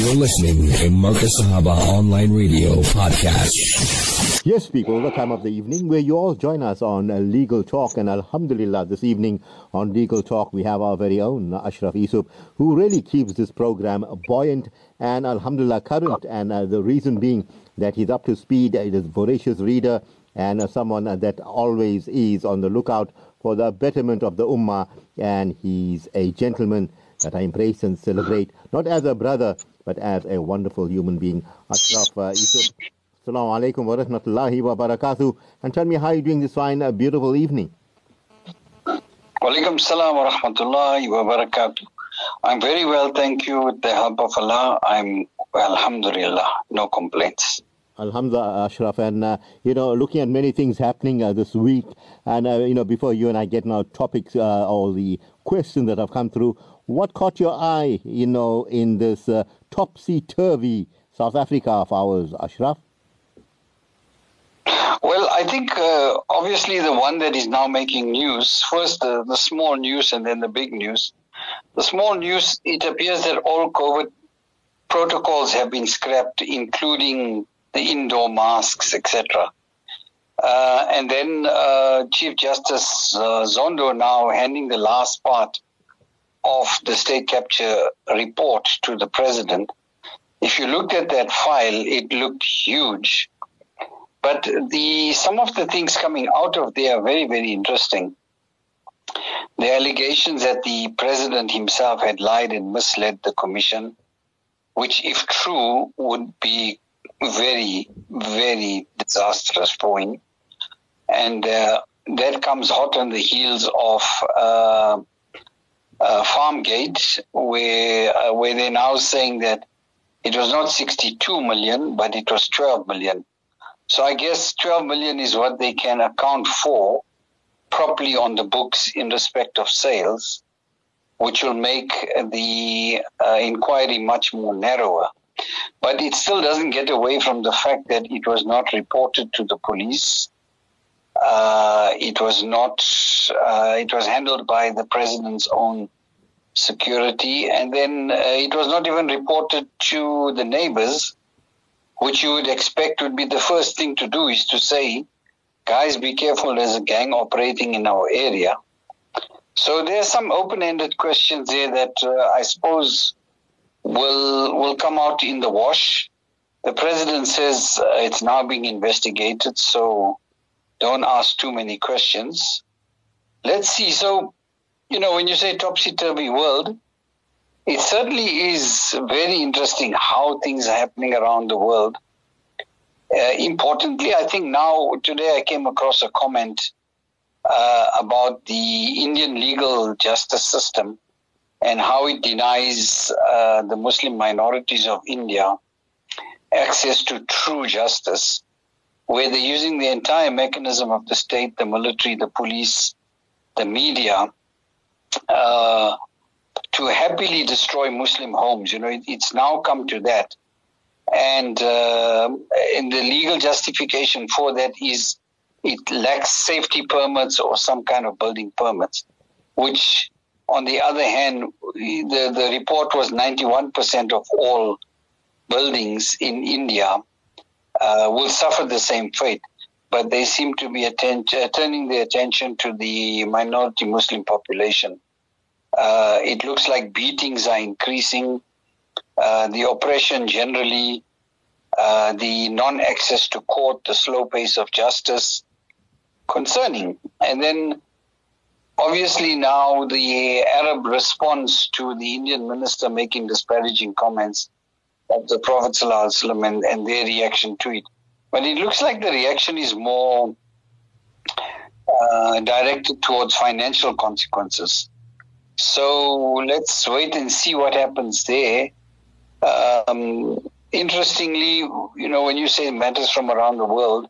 You're listening to Marcus Sahaba Online Radio Podcast. Yes, people, the time of the evening where you all join us on Legal Talk. And Alhamdulillah, this evening on Legal Talk, we have our very own Ashraf Essop, who really keeps this program buoyant and Alhamdulillah current. And uh, the reason being that he's up to speed, he is a voracious reader, and uh, someone that always is on the lookout for the betterment of the Ummah. And he's a gentleman that I embrace and celebrate, not as a brother, but as a wonderful human being. Ashraf uh, Essop, Assalamu alaikum wa rahmatullahi wa barakatuh. And tell me how you're doing this fine, uh, beautiful evening. Walaikum salam wa rahmatullahi wa barakatuh. I'm very well, thank you. With the help of Allah, I'm alhamdulillah, no complaints. Alhamdulillah, Ashraf, and uh, you know, looking at many things happening uh, this week, and uh, you know, before you and I get now topics uh, or the questions that have come through, what caught your eye, you know, in this uh, topsy-turvy South Africa of ours, Ashraf? Well, I think uh, obviously the one that is now making news, first the, the small news and then the big news. The small news, it appears that all COVID protocols have been scrapped, including the indoor masks, etc. Uh, and then uh, Chief Justice uh, Zondo now handing the last part of the state capture report to the president, if you looked at that file, it looked huge. But the some of the things coming out of there are very, very interesting. The allegations that the president himself had lied and misled the commission, which, if true, would be very, very disastrous for him. And uh, that comes hot on the heels of uh, uh, Farmgate, where uh, where they're now saying that it was not 62 million, but it was 12 million. So I guess 12 million is what they can account for properly on the books in respect of sales, which will make the uh, inquiry much more narrower. But it still doesn't get away from the fact that it was not reported to the police. Uh, it was not. Uh, it was handled by the president's own security, and then uh, it was not even reported to the neighbors, which you would expect would be the first thing to do is to say, guys, be careful, there's a gang operating in our area. So there are some open-ended questions there that uh, I suppose will will come out in the wash. The president says uh, it's now being investigated, so don't ask too many questions. Let's see. So you know, when you say topsy turvy world, it certainly is very interesting how things are happening around the world. Uh, importantly, I think now, today I came across a comment uh, about the Indian legal justice system and how it denies uh, the Muslim minorities of India access to true justice, where they're using the entire mechanism of the state, the military, the police, the media uh, to happily destroy Muslim homes. You know, it, it's now come to that. And, uh, and the legal justification for that is it lacks safety permits or some kind of building permits, which, on the other hand, the, the report was 91% of all buildings in India uh, will suffer the same fate. But they seem to be atten- uh, turning their attention to the minority Muslim population. Uh, it looks like beatings are increasing. Uh, the oppression generally, uh, the non access to court, the slow pace of justice, concerning. And then obviously now the Arab response to the Indian minister making disparaging comments of the Prophet ﷺ and, and their reaction to it. But it looks like the reaction is more uh, directed towards financial consequences. So let's wait and see what happens there. Um, interestingly, you know, when you say matters from around the world,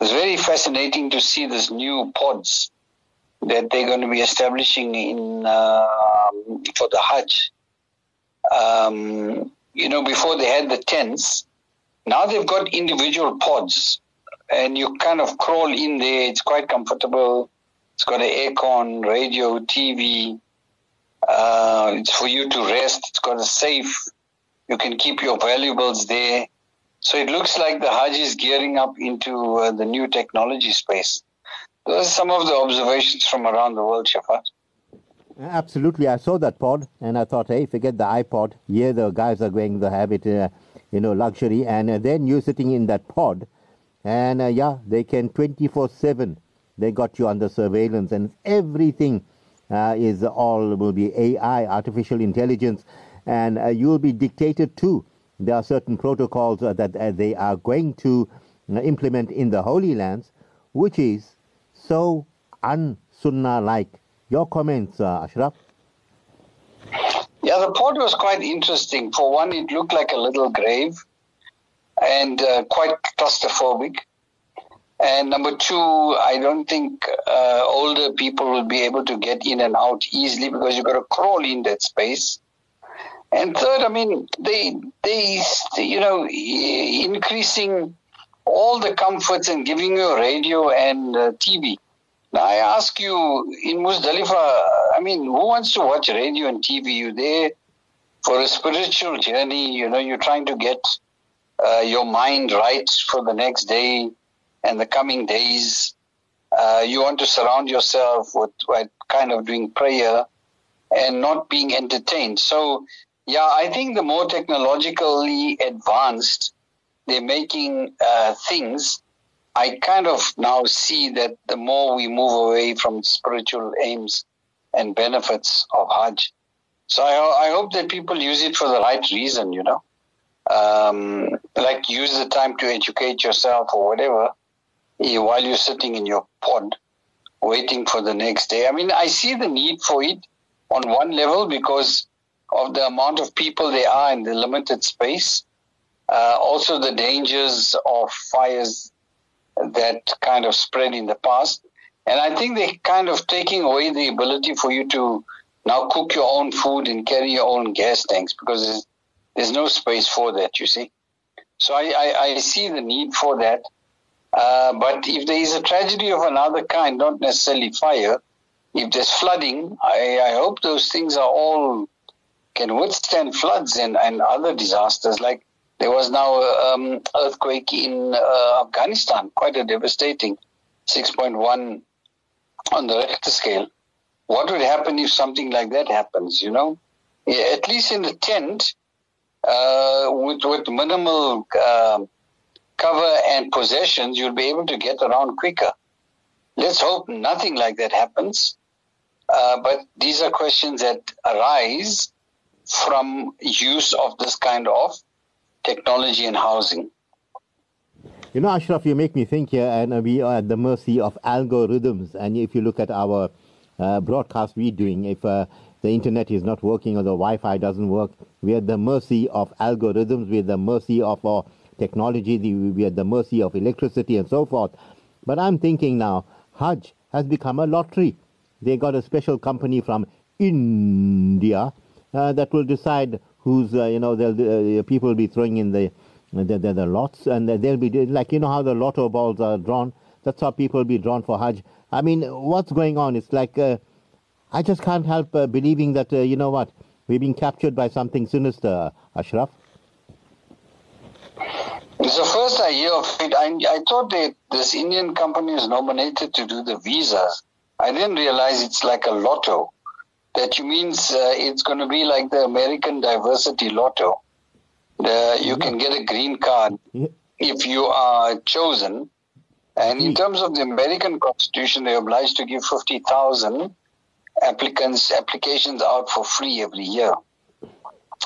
it's very fascinating to see this new pods that they're going to be establishing in uh, for the Hajj. Um, you know, before they had the tents, now they've got individual pods, and you kind of crawl in there. It's quite comfortable. It's got an aircon, radio, TV. Uh, it's for you to rest. It's got a safe. You can keep your valuables there. So it looks like the Hajj is gearing up into uh, the new technology space. Those are some of the observations from around the world, Shafaat. Absolutely. I saw that pod and I thought, hey, forget the iPod. Yeah, the guys are going to have it, uh, you know, luxury. And uh, then you're sitting in that pod and uh, yeah, they can 24 7. They got you under surveillance and everything uh, is all will be AI, artificial intelligence, and uh, you'll be dictated to. There are certain protocols uh, that they are going to implement in the Holy Lands, which is so un-Sunnah like. Your comments, uh, Ashraf? Yeah, the pod was quite interesting. For one, it looked like a little grave and uh, quite claustrophobic. And number two, I don't think uh, older people will be able to get in and out easily because you've got to crawl in that space. And third, I mean, they, they, you know, increasing all the comforts and giving you radio and uh, TV. Now, I ask you, in Muzdalifah, I mean, who wants to watch radio and TV? You're there for a spiritual journey, you know, you're trying to get uh, your mind right for the next day and the coming days. Uh, you want to surround yourself with, with kind of doing prayer and not being entertained. So, yeah, I think the more technologically advanced they're making uh, things, I kind of now see that the more we move away from spiritual aims and benefits of Hajj. So I, I hope that people use it for the right reason, you know. Um, like use the time to educate yourself or whatever while you're sitting in your pod waiting for the next day. I mean, I see the need for it on one level because of the amount of people there are in the limited space. Uh, also, the dangers of fires that kind of spread in the past. And I think they're kind of taking away the ability for you to now cook your own food and carry your own gas tanks because there's, there's no space for that, you see. So I, I, I see the need for that. Uh, but if there is a tragedy of another kind, not necessarily fire, if there's flooding, I, I hope those things are all can withstand floods and, and other disasters. Like there was now an um, earthquake in uh, Afghanistan, quite a devastating 6.1 on the Richter scale. What would happen if something like that happens? You know, yeah, at least in the tent, uh, with with minimal. Uh, cover and possessions, you'll be able to get around quicker. Let's hope nothing like that happens. Uh, but these are questions that arise from use of this kind of technology and housing. You know, Ashraf, you make me think here, and we are at the mercy of algorithms. And if you look at our uh, broadcast we're doing, if uh, the internet is not working or the Wi-Fi doesn't work, we're at the mercy of algorithms. We're at the mercy of our technology, we are at the mercy of electricity and so forth. But I'm thinking now, Hajj has become a lottery. They got a special company from India uh, that will decide who's, uh, you know, uh, people will be throwing in the, the, the, the lots and they'll be, like, you know how the lotto balls are drawn? That's how people will be drawn for Hajj. I mean, what's going on? It's like, uh, I just can't help uh, believing that, uh, you know what, we're being captured by something sinister, Ashraf. The first I hear of it. I, I thought that this Indian company is nominated to do the visas. I didn't realize it's like a lotto. That means uh, it's going to be like the American diversity lotto. The, you can get a green card if you are chosen. And in terms of the American Constitution, they're obliged to give 50,000 applicants applications out for free every year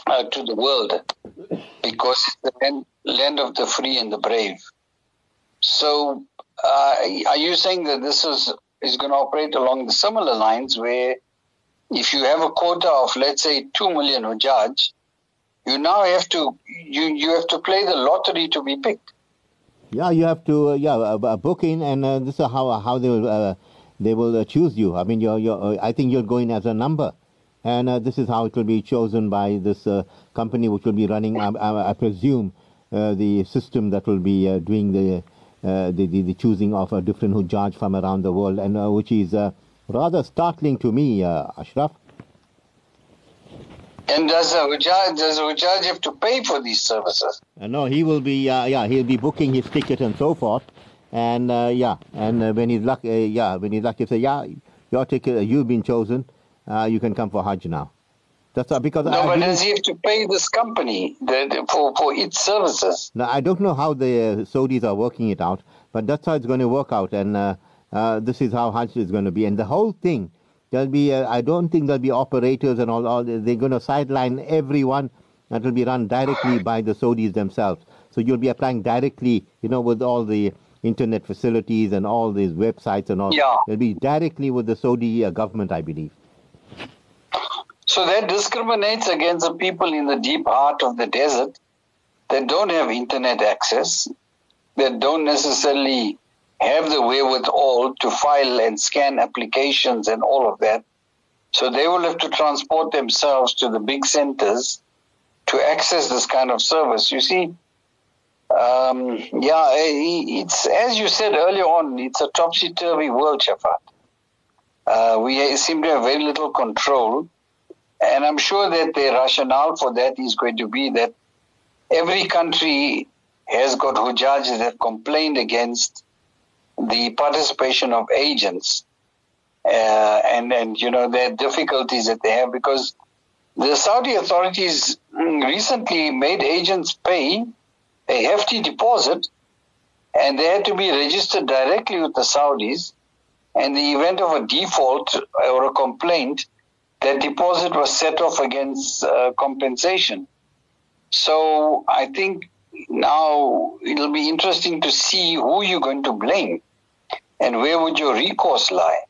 uh, to the world because it's the land, land of the free and the brave. So, uh, are you saying that this is is going to operate along the similar lines where if you have a quota of let's say 2 million Hujjaj, you now have to you you have to play the lottery to be picked. Yeah, you have to uh, yeah uh, uh book in, and uh, this is how how they will uh, they will uh, choose you. I mean, you're, you're I think you're going as a number and this is how it will be chosen by this company which will be running, I, I, I presume, the system that will be doing the, the, the, the, choosing of a different Hujjaj from around the world, and which is rather startling to me, Ashraf. And does a Hujjaj, does Hujjaj have to pay for these services? Uh, no, he will be, uh, yeah, he'll be booking his ticket and so forth. And uh, yeah, and uh, when he's lucky, uh, yeah, when he's lucky, say, yeah, your ticket, uh, you've been chosen, you can come for Hajj now. That's uh, because no, I but does he have to pay this company the, for for its services? Now I don't know how the Saudis are working it out, but that's how it's going to work out, and this is how Hajj is going to be, and the whole thing There'll be, uh, I don't think there'll be operators and all, all they're going to sideline everyone that will be run directly by the Saudis themselves. So you'll be applying directly, you know, with all the internet facilities and all these websites and all. Yeah. It'll be directly with the Saudi uh, government, I believe. So that discriminates against the people in the deep heart of the desert that don't have internet access, that don't necessarily have the wherewithal to file and scan applications and all of that. So they will have to transport themselves to the big centers to access this kind of service. You see, um, yeah, it's as you said earlier on, it's a topsy turvy world, Shafaat. Uh, we seem to have very little control, and I'm sure that the rationale for that is going to be that every country has got hujjaj that have complained against the participation of agents uh, and and you know the difficulties that they have because the Saudi authorities mm, recently made agents pay a hefty deposit and they had to be registered directly with the Saudis. And the event of a default or a complaint that deposit was set off against uh, compensation. So I think now it'll be interesting to see who you're going to blame and where would your recourse lie.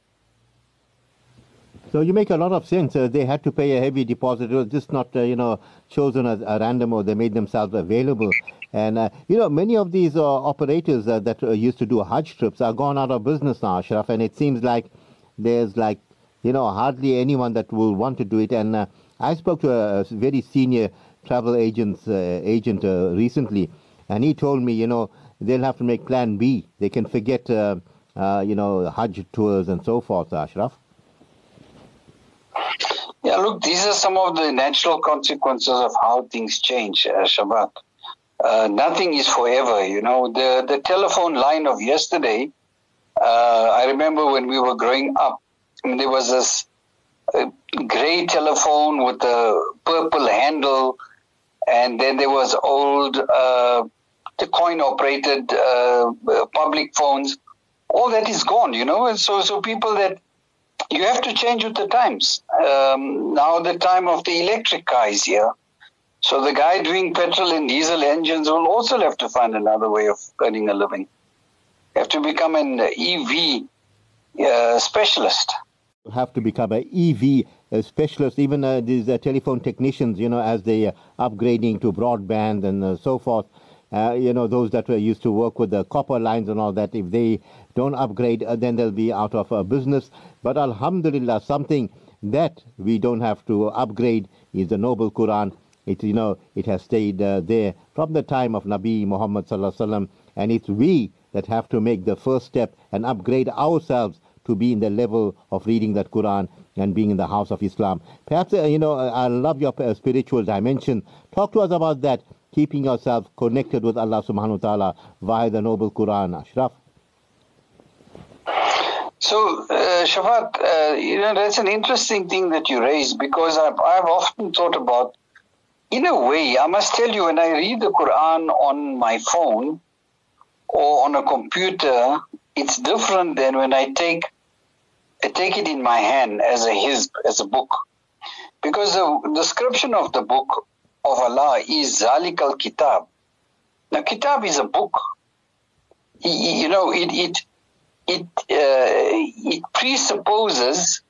So you make a lot of sense. Uh, they had to pay a heavy deposit. It was just not, uh, you know, chosen as a random or they made themselves available. And, uh, you know, many of these uh, operators uh, that uh, used to do Hajj trips are gone out of business now, Ashraf. And it seems like there's like, you know, hardly anyone that will want to do it. And I spoke to a very senior travel agents, agent recently, and he told me, you know, they'll have to make plan B. They can forget uh, you know, Hajj tours and so forth, Ashraf? Yeah, look, these are some of the natural consequences of how things change, uh, Shafaat. Uh, nothing is forever, you know. The, the telephone line of yesterday, uh, I remember when we were growing up, there was this uh, gray telephone with a purple handle, and then there was old, uh, the coin operated uh, public phones all that is gone, you know. And so, so people that you have to change with the times. Um, now the time of the electric car is here. So the guy doing petrol and diesel engines will also have to find another way of earning a living. Have to become an EV uh, specialist. You have to become an EV uh, specialist. Even uh, these uh, telephone technicians, you know, as they are upgrading to broadband and uh, so forth. Uh, you know, those that were used to work with the copper lines and all that, if they don't upgrade, uh, then they'll be out of uh, business. But Alhamdulillah, something that we don't have to upgrade is the Noble Quran. It, you know, it has stayed there from the time of Nabi Muhammad sallallahu alaihi wasallam, and it's we that have to make the first step and upgrade ourselves to be in the level of reading that Quran and being in the house of Islam. Perhaps, you know, I love your spiritual dimension. Talk to us about that, keeping yourself connected with Allah subhanahu wa ta'ala via the noble Quran, Ashraf. So, uh, Shafaat, uh, you know, that's an interesting thing that you raised because I've, I've often thought about, in a way, I must tell you, when I read the Quran on my phone or on a computer, it's different than when I take I take it in my hand as a hizb, as a book. Because the description of the book of Allah is Zalik al Kitab. Now, Kitab is a book. You know, it, it it uh, it presupposes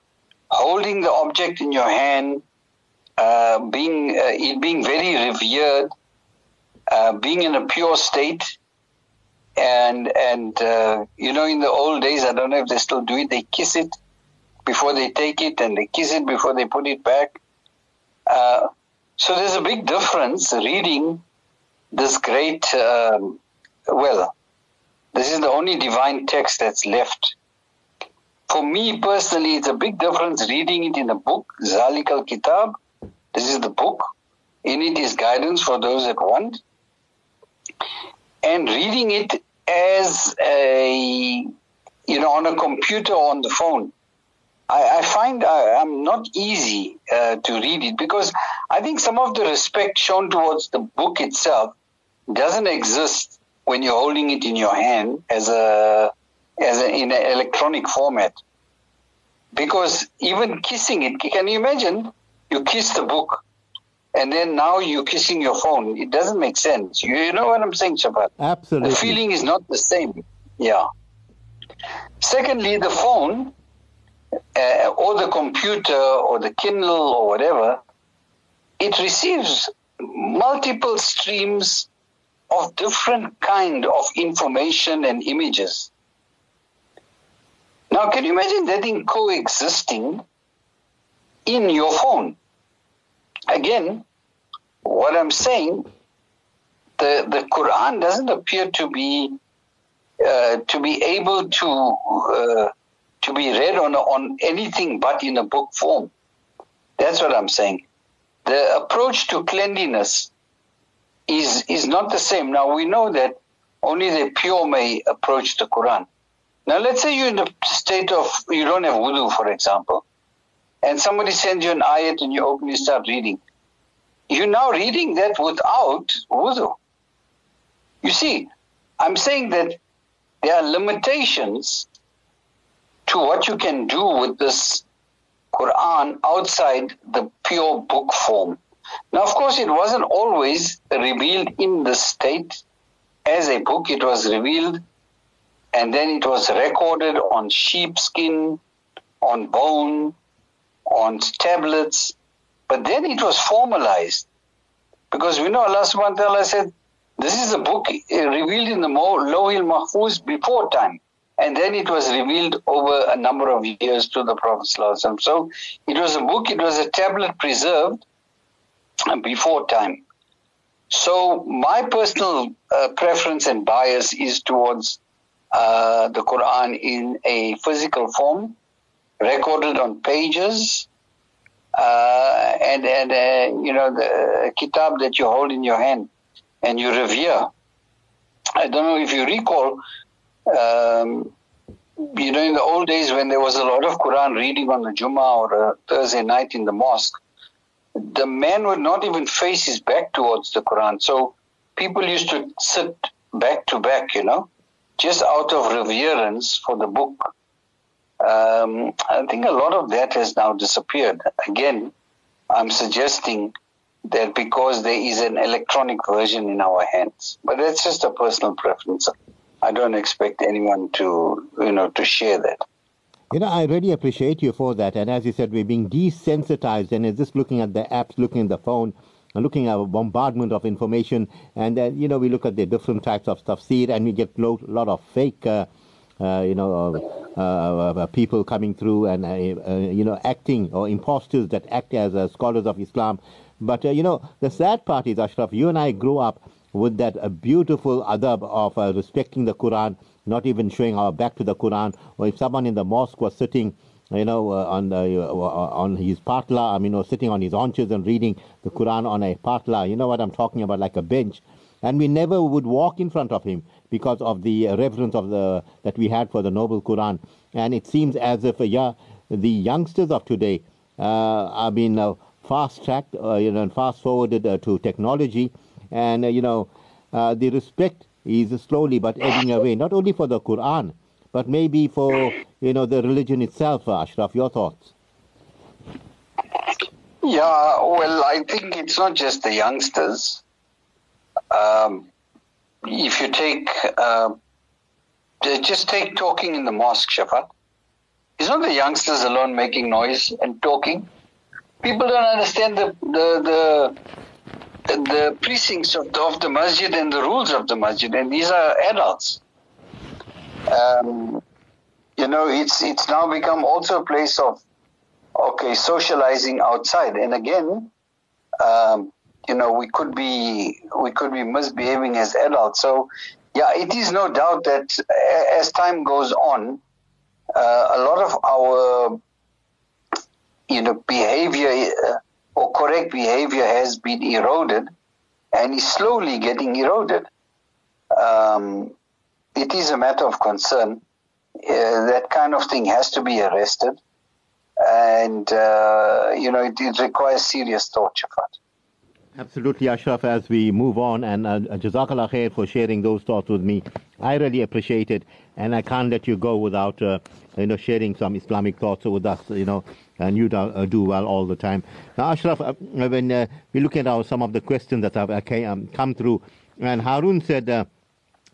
holding the object in your hand, uh, being uh, it being very revered, uh, being in a pure state, and and uh, you know in the old days I don't know if they still do it. They kiss it before they take it, and they kiss it before they put it back. So there's a big difference reading this great um, well this is the only divine text that's left. For me personally, it's a big difference reading it in a book, Zalik al Kitab, This is the book. In it is guidance for those that want. And reading it as a, you know, on a computer or on the phone, I, I find I, am not easy uh, to read it because I think some of the respect shown towards the book itself doesn't exist when you're holding it in your hand as a as a, in an electronic format. Because even kissing it, can you imagine? You kiss the book, and then now you're kissing your phone. It doesn't make sense. You, you know what I'm saying, Shafaat? Absolutely. The feeling is not the same. Yeah. Secondly, the phone uh, or the computer or the Kindle or whatever, it receives multiple streams of different kind of information and images. Now, can you imagine that in coexisting in your phone? Again, what I'm saying, the, the Quran doesn't appear to be uh, to be able to uh, to be read on on anything but in a book form. That's what I'm saying. The approach to cleanliness is is not the same. Now we know that only the pure may approach the Quran. Now let's say you're in a state of you don't have wudu, for example, and somebody sends you an ayat and you open, you start reading. You're now reading that without wudu. You see, I'm saying that there are limitations to what you can do with this Quran outside the pure book form. Now, of course, it wasn't always revealed in the state as a book. It was revealed and then it was recorded on sheepskin, on bone, on tablets. But then it was formalized because we know Allah subhanahu wa ta'ala said, this is a book revealed in the Lohil Mahfuz before time. And then it was revealed over a number of years to the Prophet. So it was a book, it was a tablet preserved before time. So my personal uh, preference and bias is towards uh, the Quran in a physical form, recorded on pages, uh, and and uh, you know the kitab that you hold in your hand and you revere. I don't know if you recall. Um, you know, in the old days when there was a lot of Quran reading on the Jummah or a Thursday night in the mosque, the man would not even face his back towards the Quran. So people used to sit back to back, you know, just out of reverence for the book. Um, I think a lot of that has now disappeared. Again, I'm suggesting that because there is an electronic version in our hands, but that's just a personal preference. I don't expect anyone to, you know, to share that. You know, I really appreciate you for that. And as you said, we're being desensitized, and just looking at the apps, looking at the phone, looking at a bombardment of information. And then, you know, we look at the different types of tafsir, and we get a lot of fake. Uh, uh, you know, uh, uh, uh people coming through and, uh, you know, acting or imposters that act as scholars of Islam. But, you know, the sad part is, Ashraf, you and I grew up with that a beautiful adab of respecting the Quran not even showing our back to the Quran, or if someone in the mosque was sitting, you know, uh, on uh, on his patla, I mean, or sitting on his haunches and reading the Quran on a patla, you know what I'm talking about, like a bench, and we never would walk in front of him because of the reverence of the that we had for the noble Quran, and it seems as if, uh, yeah, the youngsters of today uh, are being uh, fast tracked, uh, you know, and fast forwarded uh, to technology, and you know, the respect is slowly but ebbing away, not only for the Quran, but maybe for you know the religion itself. Ashraf, your thoughts? Yeah, well, I think it's not just the youngsters. Um, if you take, uh, just take talking in the mosque, Shafaat. It's not the youngsters alone making noise and talking. People don't understand the the, the the precincts of the, of the masjid and the rules of the masjid, and these are adults. Um, you know, it's it's now become also a place of okay socializing outside, and again, um, you know, we could be we could be misbehaving as adults. So, yeah, it is no doubt that as time goes on, uh, a lot of our you know behavior or correct behavior has been eroded and is slowly getting eroded. Um, it is a matter of concern. Uh, that kind of thing has to be arrested. And, uh, you know, it, it, requires serious thought, Shafaat. Absolutely, Ashraf. As we move on, and uh, Jazakallah khair for sharing those thoughts with me. I really appreciate it, and I can't let you go without, uh, you know, sharing some Islamic thoughts with us. You know, and you do, uh, do well all the time. Now, Ashraf, uh, when uh, we look at our, some of the questions that have uh, um, come through, and Harun said, uh,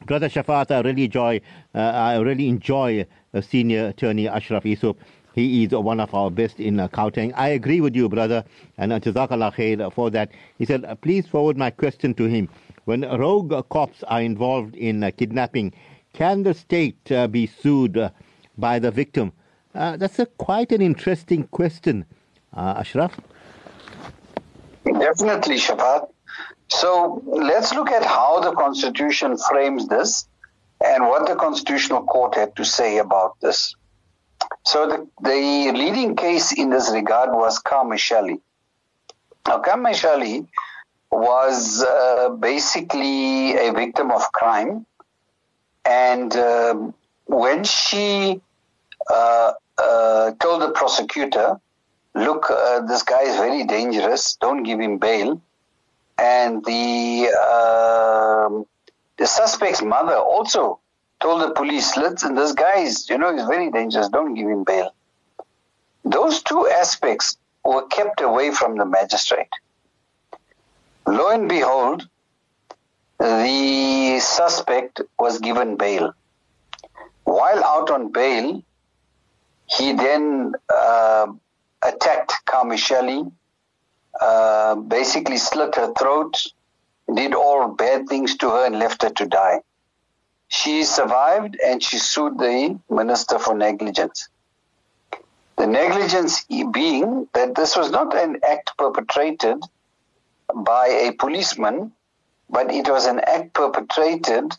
"Brother Shafaat, I really enjoy, I really enjoy Senior Attorney Ashraf Essop." He is one of our best in uh. I agree with you, brother, and uh, Jazakallah khair for that. He said, uh, please forward my question to him. When rogue cops are involved in uh, kidnapping, can the state uh, be sued uh, by the victim? that's a, quite an interesting question, Ashraf. Definitely, Shafaat. So let's look at how the Constitution frames this and what the Constitutional Court had to say about this. So the, the leading case in this regard was Carmichele. Now, Carmichele was uh, basically a victim of crime, and uh, when she uh, uh told the prosecutor, "Look, uh, this guy is very dangerous. Don't give him bail," and the um, the suspect's mother also told the police, listen, this guy is, you know, he's very dangerous. Don't give him bail. Those two aspects were kept away from the magistrate. Lo and behold, the suspect was given bail. While out on bail, he then uh, attacked Carmichele, uh, basically slit her throat, did all bad things to her, and left her to die. She survived and she sued the minister for negligence. The negligence being that this was not an act perpetrated by a policeman, but it was an act perpetrated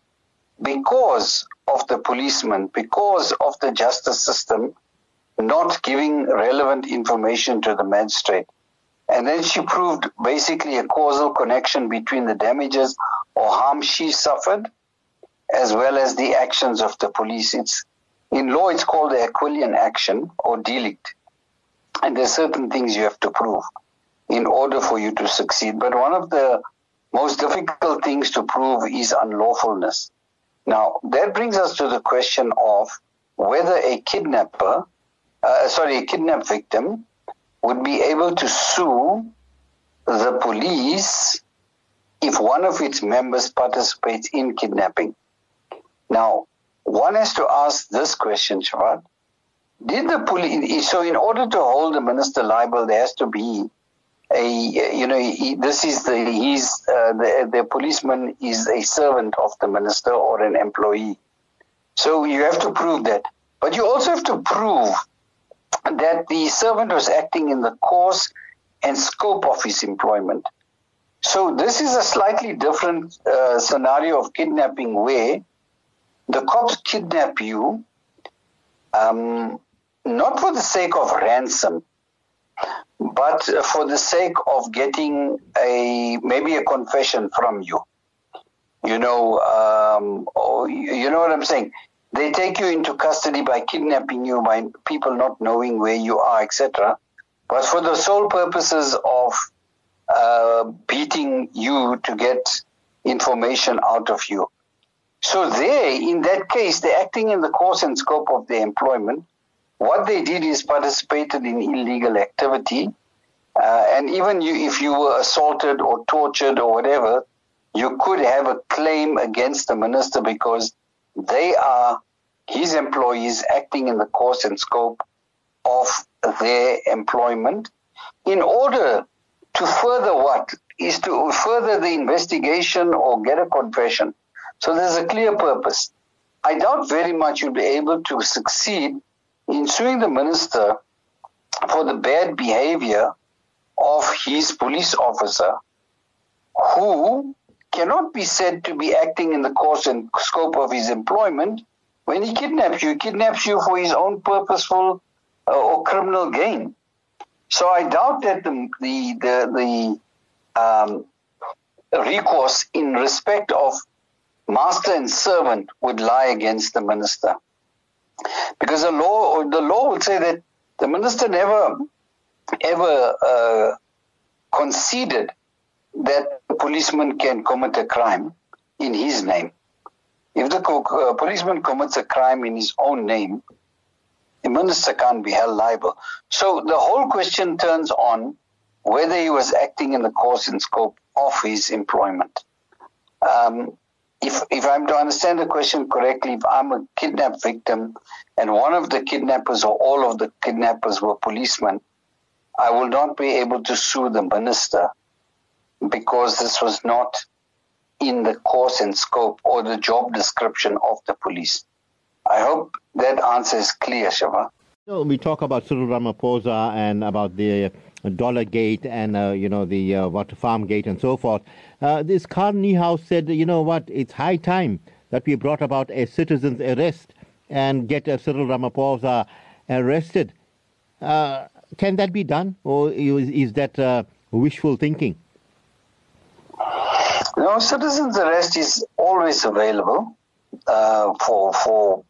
because of the policeman, because of the justice system not giving relevant information to the magistrate. And then she proved basically a causal connection between the damages or harm she suffered as well as the actions of the police. It's in law it's called the Aquilian action or delict. And there's certain things you have to prove in order for you to succeed. But one of the most difficult things to prove is unlawfulness. Now, that brings us to the question of whether a kidnapper, uh, sorry, a kidnap victim would be able to sue the police if one of its members participates in kidnapping. Now, one has to ask this question, Shafaat. Did the police, so in order to hold the minister liable, there has to be a, you know, he, this is the, he's, uh, the, the policeman is a servant of the minister or an employee. So you have to prove that. But you also have to prove that the servant was acting in the course and scope of his employment. So this is a slightly different uh, scenario of kidnapping where the cops kidnap you um, not for the sake of ransom, but for the sake of getting a maybe a confession from you. You know, um, or, you know what I'm saying. They take you into custody by kidnapping you, by people not knowing where you are, etc. But for the sole purposes of uh, beating you to get information out of you. So they, in that case, they're acting in the course and scope of their employment. What they did is participated in illegal activity. Uh, and even you, if you were assaulted or tortured or whatever, you could have a claim against the minister because they are his employees acting in the course and scope of their employment in order to further what is to further the investigation or get a confession so there's a clear purpose. I doubt very much you'll be able to succeed in suing the minister for the bad behavior of his police officer who cannot be said to be acting in the course and scope of his employment when he kidnaps you. He kidnaps you for his own purposeful uh, or criminal gain. So I doubt that the the the, the um, recourse in respect of master and servant would lie against the minister, because the law the law would say that the minister never ever uh, conceded that a policeman can commit a crime in his name. If the uh, policeman commits a crime in his own name, the minister can't be held liable. So the whole question turns on whether he was acting in the course and scope of his employment. Um, if, if I'm to understand the question correctly, if I'm a kidnapped victim and one of the kidnappers or all of the kidnappers were policemen, I will not be able to sue the minister because this was not in the course and scope or the job description of the police. I hope that answer is clear, Shiva. We talk about Cyril Ramaphosa and about the dollar gate and uh, you know the uh, what farm gate and so forth. Uh, this Carl Niehaus said, you know what, it's high time that we brought about a citizen's arrest and get uh, Cyril Ramaphosa arrested. Uh, can that be done, or is, is that uh, wishful thinking? No, citizen's arrest is always available uh, for for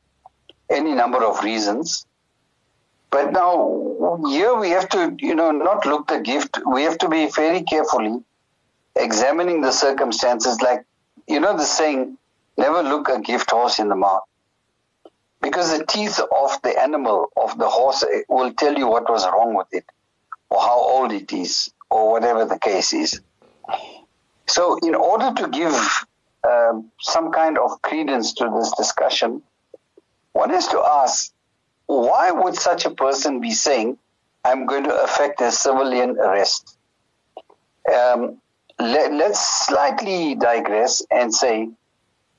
any number of reasons. But now here we have to, you know, not look the gift. We have to be very carefully examining the circumstances. Like, you know, the saying, never look a gift horse in the mouth. Because the teeth of the animal, of the horse, will tell you what was wrong with it, or how old it is, or whatever the case is. So, in order to give um, some kind of credence to this discussion, one has to ask why would such a person be saying, I'm going to effect a civilian arrest? Um, let, us slightly digress and say,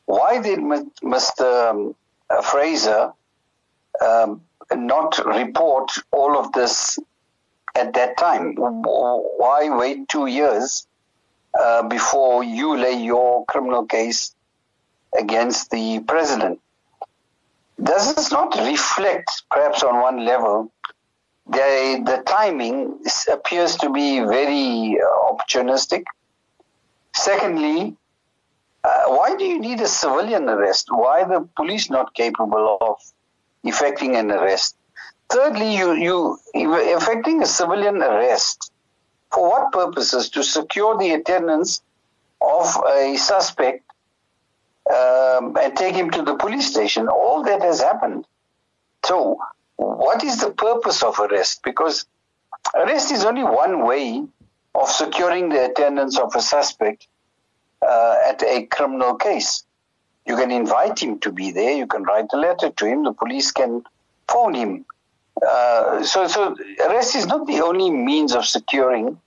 why did Mr. Um, Fraser um, not report all of this at that time? Why wait two years uh, before you lay your criminal case against the president. Does this not reflect, perhaps on one level, the, the timing appears to be very uh, opportunistic? Secondly, uh, why do you need a civilian arrest? Why the police not capable of effecting an arrest? Thirdly, you, you effecting a civilian arrest for what purposes? To secure the attendance of a suspect um, and take him to the police station. All that has happened. So, what is the purpose of arrest? Because arrest is only one way of securing the attendance of a suspect uh, at a criminal case. You can invite him to be there. You can write a letter to him. The police can phone him. Uh, so, so arrest is not the only means of securing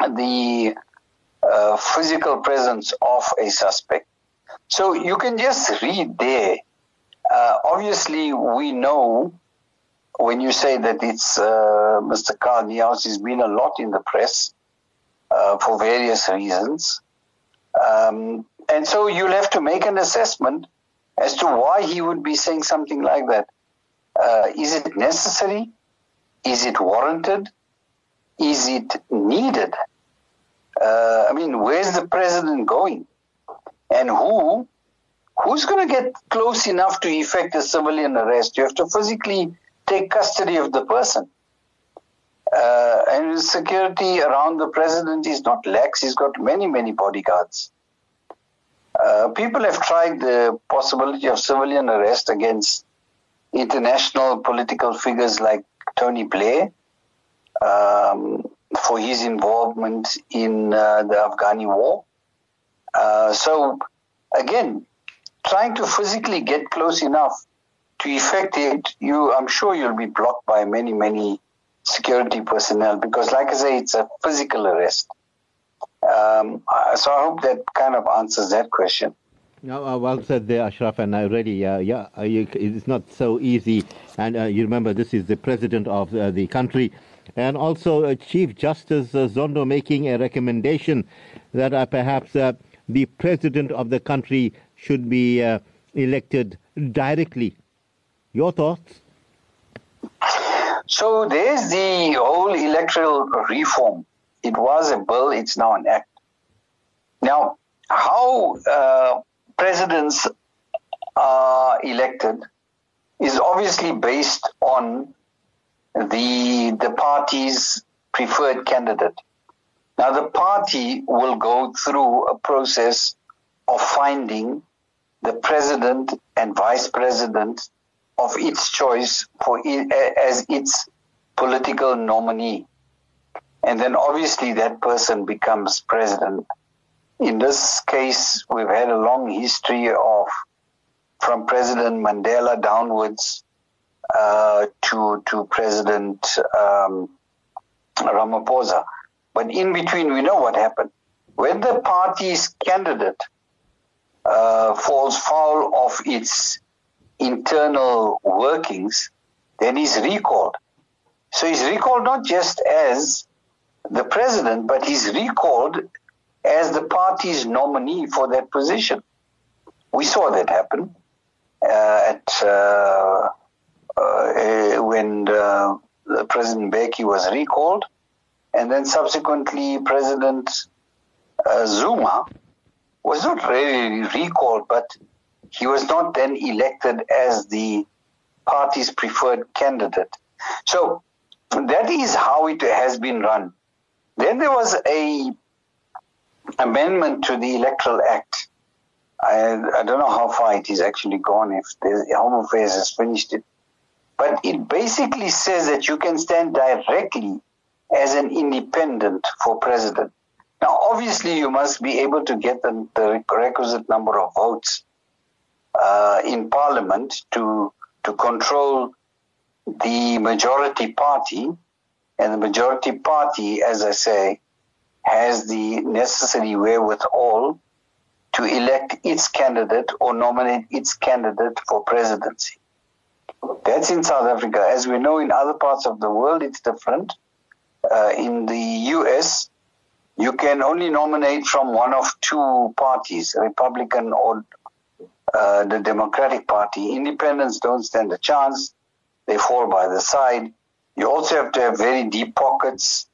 the uh, physical presence of a suspect. So you can just read there. Uh, obviously, we know when you say that it's uh, Mr. Niehaus has been a lot in the press uh, for various reasons. Um, and so you'll have to make an assessment as to why he would be saying something like that. Uh, is it necessary? Is it warranted? Is it needed? Uh, I mean, where's the president going? And who? Who's going to get close enough to effect a civilian arrest? You have to physically take custody of the person. Uh, and security around the president is not lax. He's got many, many bodyguards. Uh, people have tried the possibility of civilian arrest against international political figures like Tony Blair um, for his involvement in uh, the Afghani war. Uh, so, again, trying to physically get close enough to effect it, you, I'm sure you'll be blocked by many, many security personnel because, like I say, it's a physical arrest. Um, so I hope that kind of answers that question. No, uh, well said there, Ashraf, and I really, uh, yeah, uh, you, it's not so easy. And uh, you remember, this is the president of uh, the country, and also uh, Chief Justice Zondo making a recommendation that perhaps the president of the country should be elected directly. Your thoughts? So there's the whole electoral reform. It was a bill, it's now an act. Now, how uh, presidents are elected is obviously based on the the party's preferred candidate. Now, the party will go through a process of finding the president and vice president of its choice for as its political nominee. And then obviously that person becomes president. In this case, we've had a long history of from President Mandela downwards uh, to to President um, Ramaphosa. But in between, we know what happened. When the party's candidate uh, falls foul of its internal workings, then he's recalled. So he's recalled not just as the president, but he's recalled as the party's nominee for that position. We saw that happen uh, at uh, uh, when uh, President Mbeki was recalled, and then subsequently President uh, Zuma was not really recalled, but he was not then elected as the party's preferred candidate. So that is how it has been run. Then there was a amendment to the Electoral Act. I, I don't know how far it is actually gone, if the Home Affairs has finished it. But it basically says that you can stand directly as an independent for president. Now, obviously, you must be able to get the, the requisite number of votes uh, in parliament to to control the majority party, and the majority party, as I say, has the necessary wherewithal to elect its candidate or nominate its candidate for presidency. That's in South Africa. As we know, in other parts of the world, it's different. Uh, in the US, you can only nominate from one of two parties, Republican or uh, the Democratic Party. Independents don't stand a chance. They fall by the side. You also have to have very deep pockets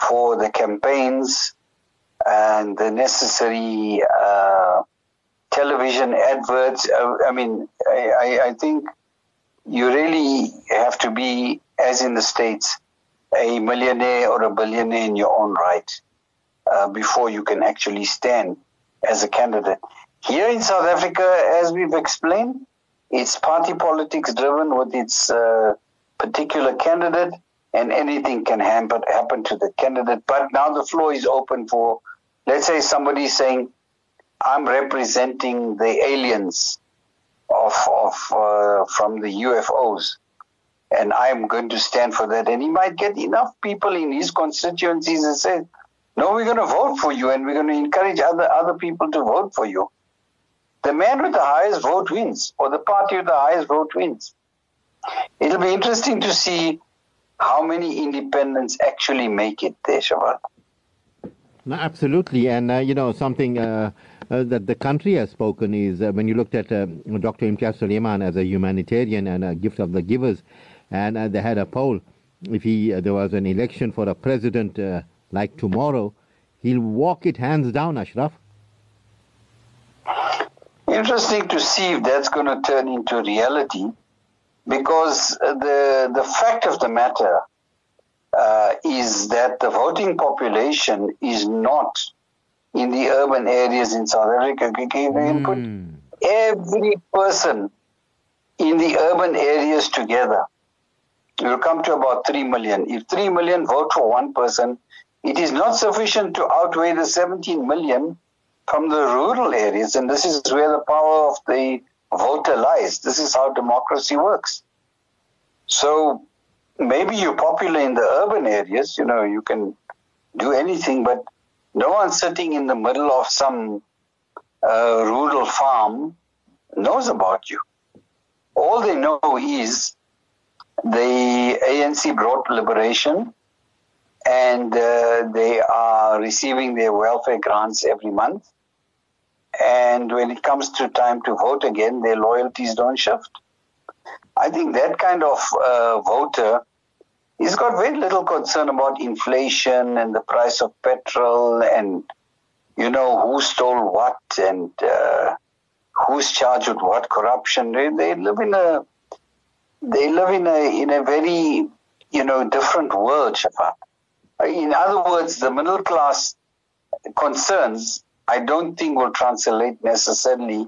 for the campaigns and the necessary uh, television adverts. Uh, I mean, I, I, think you really have to be, as in the States, a millionaire or a billionaire in your own right uh, before you can actually stand as a candidate. Here in South Africa, as we've explained, it's party politics driven with its uh, particular candidate, and anything can happen, happen to the candidate. But now the floor is open for, let's say, somebody saying, I'm representing the aliens of, of uh, from the UFOs and I'm going to stand for that. And he might get enough people in his constituencies and say, no, we're going to vote for you and we're going to encourage other, other people to vote for you. The man with the highest vote wins, or the party with the highest vote wins. It'll be interesting to see how many independents actually make it there, Shafaat. No, absolutely. And, uh, you know, something uh, uh, that the country has spoken is uh, when you looked at uh, Dr. Imtiaz Sooliman as a humanitarian and a gift of the givers, and uh, they had a poll. If he uh, there was an election for a president uh, like tomorrow, he'll walk it hands down, Ashraf. Interesting to see if that's going to turn into reality, because the the fact of the matter uh, is that the voting population is not in the urban areas in South Africa. You can put hmm. every person in the urban areas together will come to about 3 million. If 3 million vote for one person, it is not sufficient to outweigh the 17 million from the rural areas. And this is where the power of the voter lies. This is how democracy works. So maybe you're popular in the urban areas, you know, you can do anything, but no one sitting in the middle of some uh, rural farm knows about you. All they know is the ANC brought liberation and uh, they are receiving their welfare grants every month. And when it comes to time to vote again, their loyalties don't shift. I think that kind of uh, voter he's got very little concern about inflation and the price of petrol and you know who stole what and uh, who's charged with what corruption. They, they live in a they live in a in a very you know different world, Shafaat. In other words, the middle class concerns I don't think will translate necessarily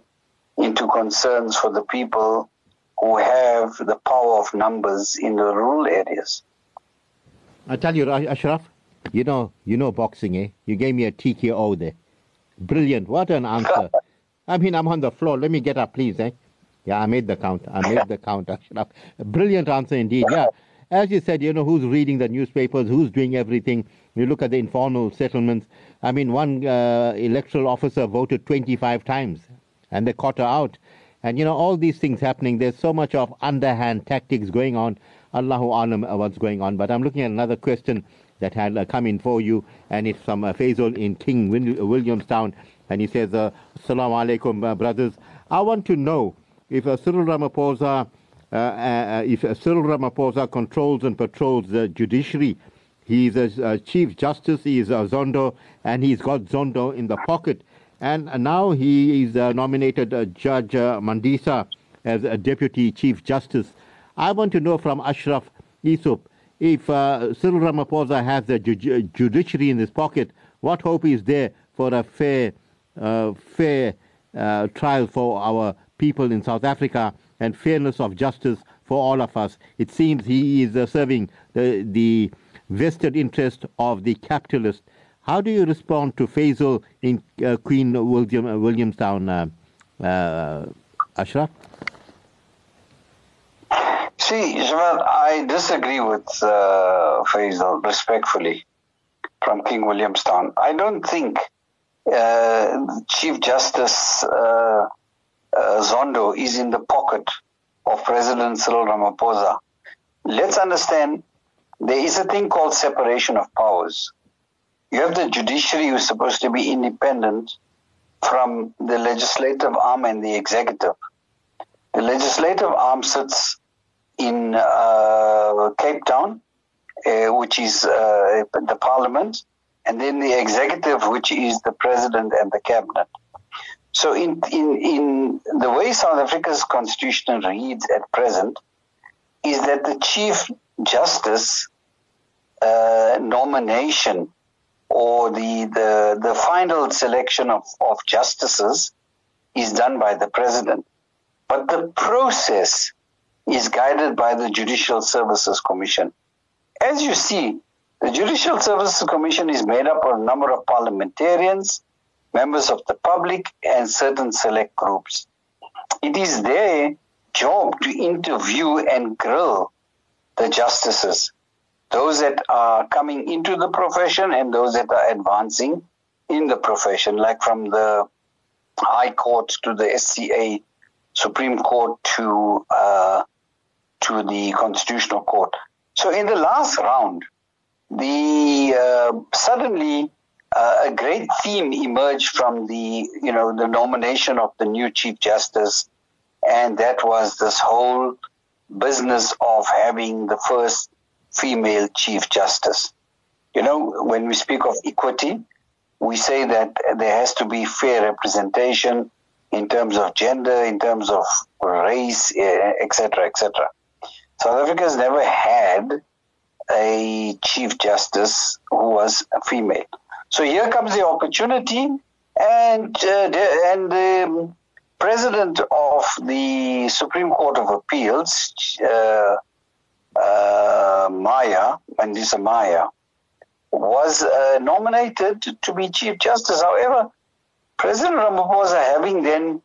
into concerns for the people who have the power of numbers in the rural areas. I tell you, Ashraf, you know, you know boxing, eh? You gave me a TKO there. Brilliant. What an answer. I mean, I'm on the floor. Let me get up, please, eh? Yeah, I made the count. I made the count, Ashraf. Brilliant answer indeed. Yeah. As you said, you know, who's reading the newspapers, who's doing everything. You look at the informal settlements. I mean, one uh, electoral officer voted 25 times and they caught her out. And, you know, all these things happening. There's so much of underhand tactics going on. Allahu Alam what's going on. But I'm looking at another question that had uh, come in for you, and it's from uh, Faisal in King Williamstown. And he says, uh, Assalamu alaikum, uh, brothers. I want to know if uh, Cyril Ramaphosa, uh, uh, if Cyril Ramaphosa controls and patrols the judiciary, he's a Chief Justice, he is a Zondo, and he's got Zondo in the pocket. And now he is nominated Judge Mandisa as a Deputy Chief Justice. I want to know from Ashraf Essop, if uh, Cyril Ramaphosa has the ju- judiciary in his pocket, what hope is there for a fair, uh, fair uh, trial for our people in South Africa and fairness of justice for all of us? It seems he is uh, serving the, the vested interest of the capitalist. How do you respond to Faisal in uh, Queen William, Williamstown, uh, Ashraf? See, Jamal, I disagree with uh, Faisal respectfully from King Williamstown. I don't think uh, Chief Justice uh, uh, Zondo is in the pocket of President Cyril Ramaphosa. Let's understand there is a thing called separation of powers. You have the judiciary who's supposed to be independent from the legislative arm and the executive. The legislative arm sits in uh, Cape Town, uh, which is uh, the parliament, and then the executive, which is the president and the cabinet. So, in, in, in the way South Africa's constitution reads at present, is that the chief justice uh, nomination or the, the, the final selection of, of justices is done by the president. But the process is guided by the Judicial Services Commission. As you see, the Judicial Services Commission is made up of a number of parliamentarians, members of the public, and certain select groups. It is their job to interview and grill the justices, those that are coming into the profession and those that are advancing in the profession, like from the High Court to the SCA, Supreme Court to uh, to the Constitutional Court. So in the last round, the uh, suddenly uh, a great theme emerged from the you know the nomination of the new Chief Justice, and that was this whole business of having the first female Chief Justice. You know, when we speak of equity, we say that there has to be fair representation in terms of gender, in terms of race, etc., eh, etc. South Africa has never had a chief justice who was a female. So here comes the opportunity, and uh, the, and the president of the Supreme Court of Appeals, uh, uh, Maya Mandisa Maya, was uh, nominated to be chief justice. However, President Ramaphosa, having then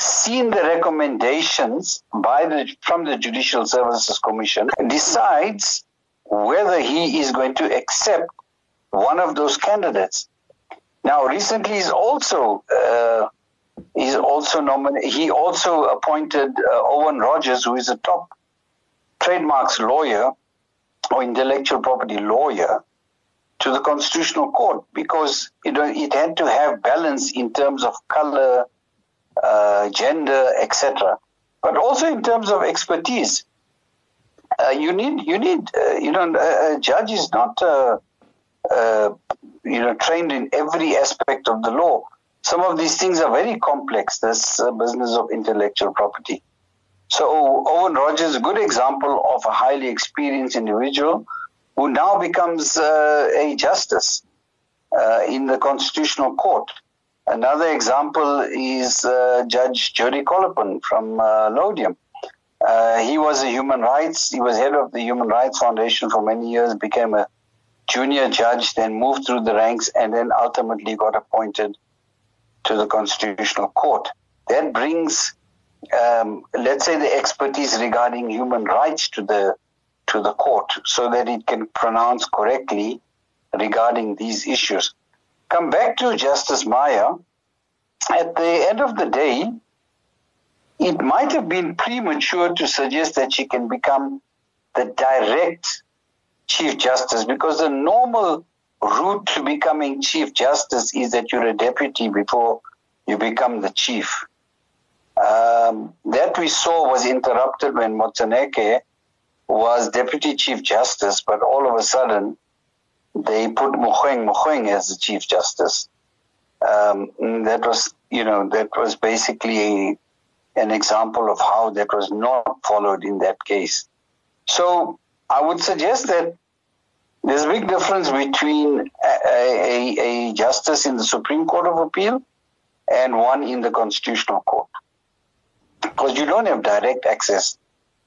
seen the recommendations by the from the Judicial Services Commission, decides whether he is going to accept one of those candidates. Now, recently, he's also uh, he's also nominated. He also appointed uh, Owen Rogers, who is a top trademarks lawyer or intellectual property lawyer, to the Constitutional Court because it, it had to have balance in terms of color, uh, gender, etc., but also in terms of expertise. uh, you need you need uh, you know a, a, judge is not uh, uh, you know trained in every aspect of the law. Some of these things are very complex. This uh, business of intellectual property. So Owen Rogers is a good example of a highly experienced individual who now becomes uh, a justice in the constitutional court. Another example is Judge Jody Kollapen from uh, he was a human rights. He was head of the Human Rights Foundation for many years. Became a junior judge, then moved through the ranks, and then ultimately got appointed to the Constitutional Court. That brings, um, let's say, the expertise regarding human rights to the to the court, so that it can pronounce correctly regarding these issues. Come back to Justice Maya. At the end of the day, it might have been premature to suggest that she can become the direct Chief Justice because the normal route to becoming Chief Justice is that you're a deputy before you become the chief. Um, that we saw was interrupted when Moseneke was Deputy Chief Justice, but all of a sudden they put Mogoeng Mogoeng as the Chief Justice. Um, that was, you know, that was basically an example of how that was not followed in that case. So I would suggest that there's a big difference between a, a, a, justice in the Supreme Court of Appeal and one in the Constitutional Court. Because you don't have direct access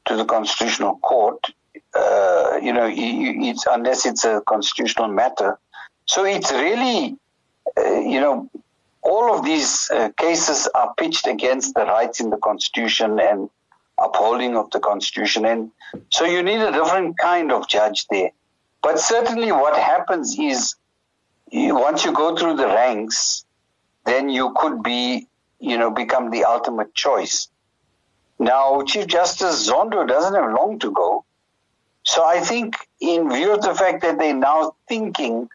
to the Constitutional Court, uh, you know, it's, unless it's a constitutional matter. So it's really, uh, you know, all of these uh, cases are pitched against the rights in the Constitution and upholding of the Constitution. And so you need a different kind of judge there. But certainly what happens is once you go through the ranks, then you could be, you know, become the ultimate choice. Now, Chief Justice Zondo doesn't have long to go. So I think in view of the fact that they're now thinking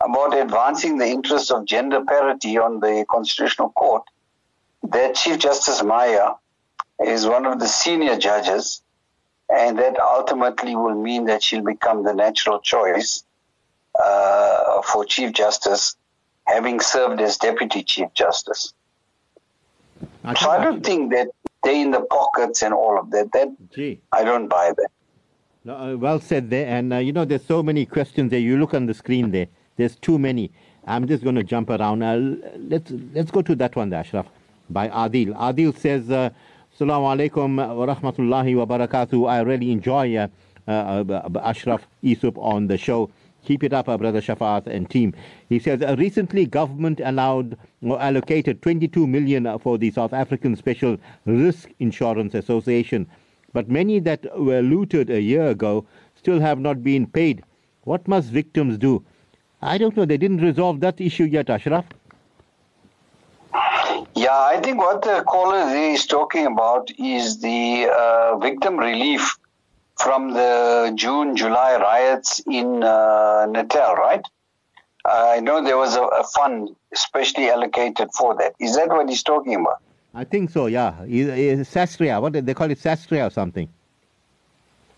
about advancing the interests of gender parity on the Constitutional Court, that Chief Justice Maya is one of the senior judges, and that ultimately will mean that she'll become the natural choice uh, for Chief Justice, having served as Deputy Chief Justice. I so I don't think that they in the pockets and all of that. That Gee. I don't buy that. No, uh, well said there, and uh, you know there's so many questions there. You look on the screen there. There's too many. I'm just going to jump around. Uh, let's let's go to that one, there, Ashraf, by Adil. Adil says, uh, "Assalamu alaikum wa rahmatullahi wa barakatuh." I really enjoy uh, uh, uh Ashraf Yusuf on the show. Keep it up, uh, brother Shafaat and team. He says, uh, recently government allowed or allocated 22 million for the South African Special Risk Insurance Association, but many that were looted a year ago still have not been paid. What must victims do? I don't know. They didn't resolve that issue yet, Ashraf. Yeah, I think what the caller is talking about is the uh, victim relief from the June July riots in uh, Natal, right? I know there was a, a, fund especially allocated for that. Is that what he's talking about? I think so. Yeah, Sasria. What did they call it? Sasria or something?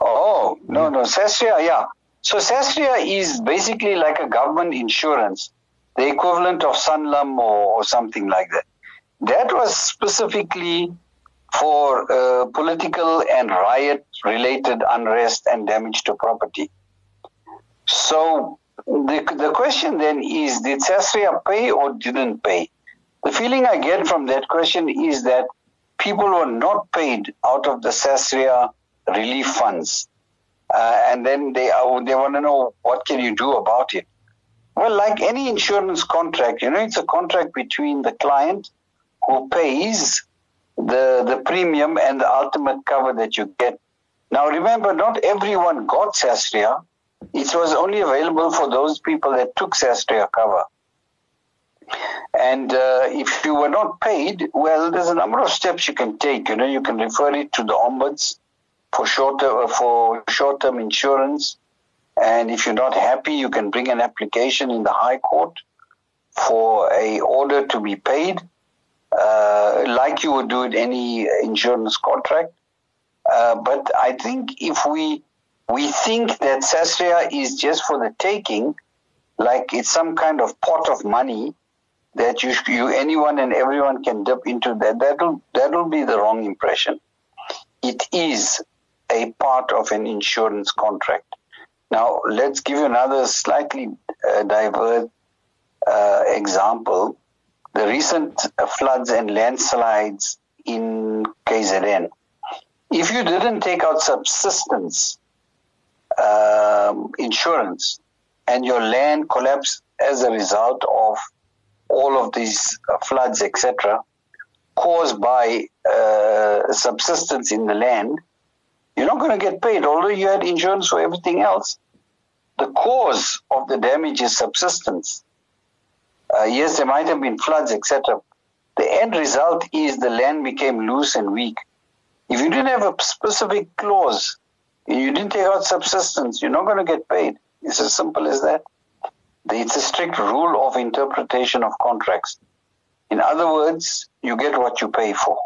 Oh no, yeah. no, Sasria. Yeah, so Sasria is basically like a government insurance, the equivalent of Sanlam or, or something like that. That was specifically for uh, political and riot related unrest and damage to property. So the, the question then is did Sasria pay or didn't pay? The feeling I get from that question is that people were not paid out of the Sasria relief funds uh, and then they uh, they want to know what can you do about it. Well, like any insurance contract, you know, it's a contract between the client who pays the the premium and the ultimate cover that you get. Now, remember, not everyone got Sasria. It was only available for those people that took Sasria cover. And uh, if you were not paid, well, there's a number of steps you can take. You know, you can refer it to the ombuds for short for short term insurance. And if you're not happy, you can bring an application in the High Court for a order to be paid, uh, like you would do in any insurance contract. Uh, but I think if we we think that Sasria is just for the taking, like it's some kind of pot of money that you, you anyone and everyone can dip into that. That'll that'll be the wrong impression. It is a part of an insurance contract. Now, let's give you another slightly uh, diverse uh, example. The recent floods and landslides in KZN. If you didn't take out subsistence um, insurance and your land collapsed as a result of all of these floods, etc., caused by uh, subsistence in the land, you're not going to get paid, although you had insurance for everything else. The cause of the damage is subsistence. Uh, yes, there might have been floods, etc. The end result is the land became loose and weak. If you didn't have a specific clause you didn't take out subsistence, you're not going to get paid. It's as simple as that. It's a strict rule of interpretation of contracts. In other words, you get what you pay for.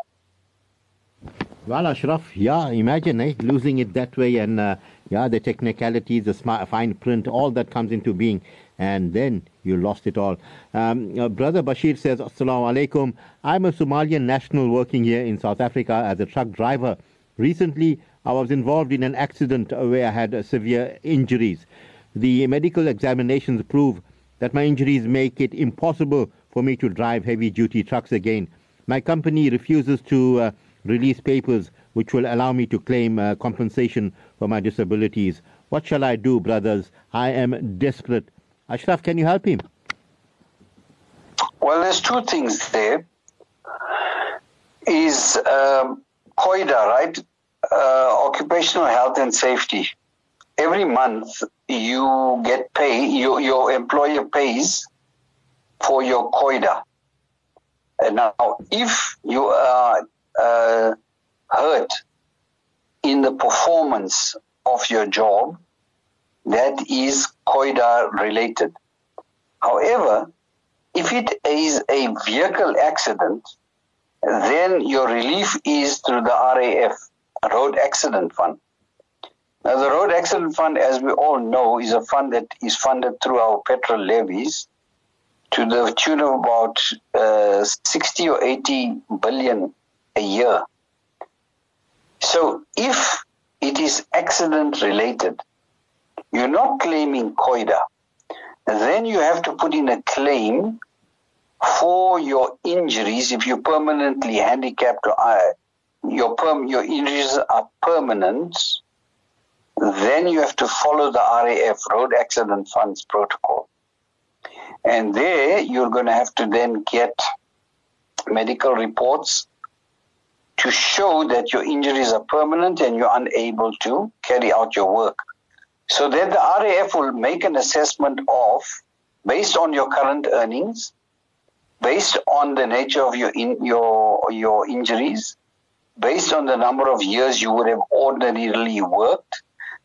Well, Ashraf, yeah, imagine eh, losing it that way, and uh, yeah, the technicalities, the smart, fine print, all that comes into being, and then you lost it all. Um, uh, Brother Bashir says, Assalamu alaikum. I'm a Somalian national working here in South Africa as a truck driver. Recently, I was involved in an accident where I had uh, severe injuries. The medical examinations prove that my injuries make it impossible for me to drive heavy duty trucks again. My company refuses to uh, release papers which will allow me to claim uh, compensation for my disabilities. What shall I do, brothers? I am desperate. Ashraf, can you help him? Well, there's two things there. Is um, COIDA, right? Uh, occupational health and safety. Every month you get pay, you, your employer pays for your COIDA. And now, if you are uh, hurt in the performance of your job, that is COIDA related. However, if it is a vehicle accident, then your relief is through the RAF, Road Accident Fund. Now, the Road Accident Fund, as we all know, is a fund that is funded through our petrol levies to the tune of about uh, 60 or 80 billion a year. So if it is accident related, you're not claiming COIDA. Then you have to put in a claim for your injuries if you're permanently handicapped or uh, your perm, your injuries are permanent. Then you have to follow the RAF Road Accident Funds protocol. And there you're going to have to then get medical reports to show that your injuries are permanent and you're unable to carry out your work. So then the RAF will make an assessment of, based on your current earnings, based on the nature of your in, your your injuries, based on the number of years you would have ordinarily worked,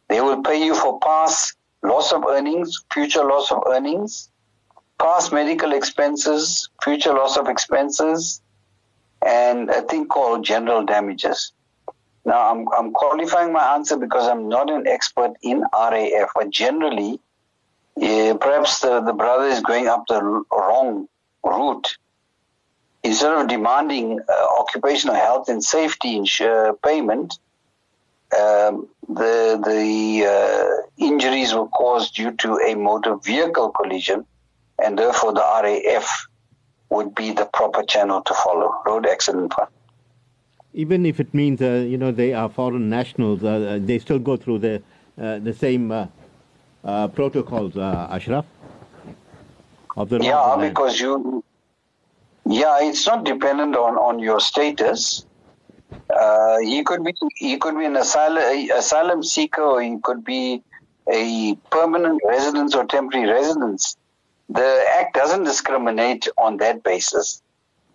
they will pay you for past loss of earnings, future loss of earnings, past medical expenses, future loss of expenses, and a thing called general damages. Now, I'm, I'm qualifying my answer because I'm not an expert in RAF, but generally, uh, perhaps the, the brother is going up the wrong route. Instead of demanding uh, occupational health and safety insure payment, um, the the uh, injuries were caused due to a motor vehicle collision, and therefore the RAF would be the proper channel to follow. Road accident fund even if it means uh, you know they are foreign nationals, uh, uh they still go through the uh, the same uh, uh, protocols, Ashraf. Of the yeah, because you, yeah, it's not dependent on, on your status. he could be he could be an asylum asylum seeker, or he could be a permanent residence or temporary residence. The Act doesn't discriminate on that basis.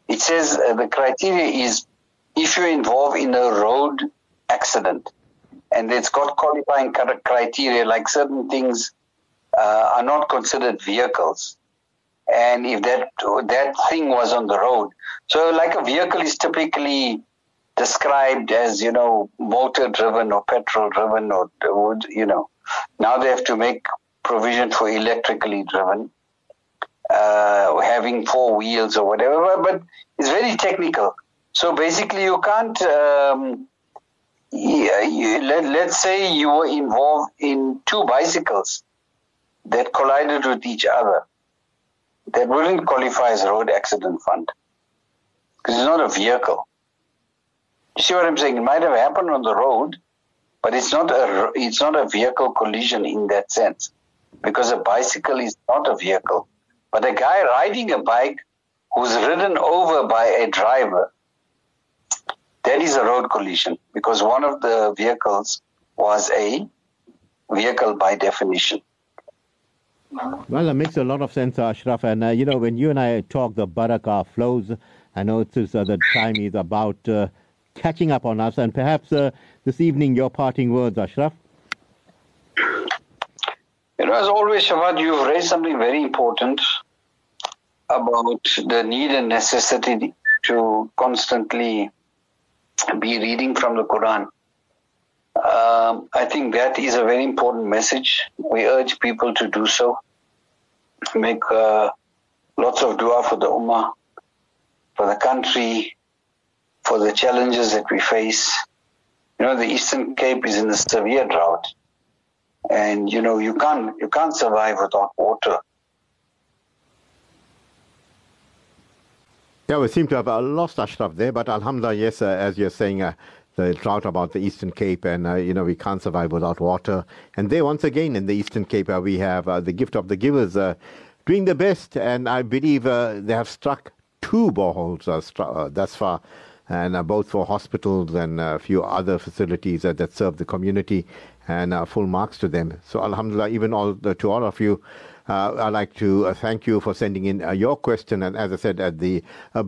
It says the criteria is if you're involved in a road accident and it's got qualifying criteria like certain things uh, are not considered vehicles and if that that thing was on the road so like a vehicle is typically described as, you know, motor driven or petrol driven or, you know, now they have to make provision for electrically driven, uh, having four wheels or whatever, but it's very technical. So basically, you can't. Um, yeah, you, let, let's say you were involved in two bicycles that collided with each other. That wouldn't qualify as road accident fund because it's not a vehicle. You see what I'm saying? It might have happened on the road, but it's not a it's not a vehicle collision in that sense because a bicycle is not a vehicle. But a guy riding a bike who's ridden over by a driver, that is a road collision because one of the vehicles was a vehicle by definition. Well, it makes a lot of sense, Ashraf. And, uh, you know, when you and I talk, the barakah flows. I know it's, uh, the time is about uh, catching up on us. And perhaps uh, this evening, your parting words, Ashraf. You know, as always, Shawad, you've raised something very important about the need and necessity to constantly be reading from the Quran. Um, I think that is a very important message. We urge people to do so. Make uh, lots of dua for the Ummah, for the country, for the challenges that we face. You know, the Eastern Cape is in a severe drought and you know you can't you can't survive without water. Yeah, we seem to have uh, lost Ashraf there, but Alhamdulillah, yes, uh, as you're saying, uh, the drought about the Eastern Cape, and uh, you know we can't survive without water. And there, once again, in the Eastern Cape, uh, we have uh, the gift of the givers doing the best, and I believe they have struck two boreholes thus far and both for hospitals and a few other facilities that serve the community, and full marks to them. So, Alhamdulillah, even all to all of you. Uh, I'd like to uh, thank you for sending in uh, your question. And as I said at the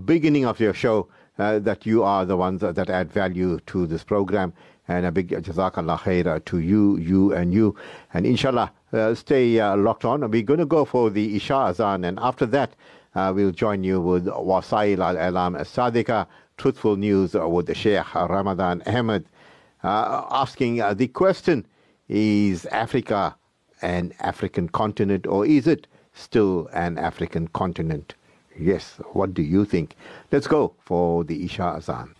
beginning of your show, that you are the ones that add value to this program. And a big jazakallah khair to you, you, and you. And inshallah, stay locked on. We're going to go for the Isha Azan. And after that, we'll join you with Wasail al Alam Sadika truthful news with Sheikh Ramadan Ahmed, uh, asking uh, the question Is Africa an African continent or is it still an African continent? Yes, what do you think? Let's go for the Isha Azan.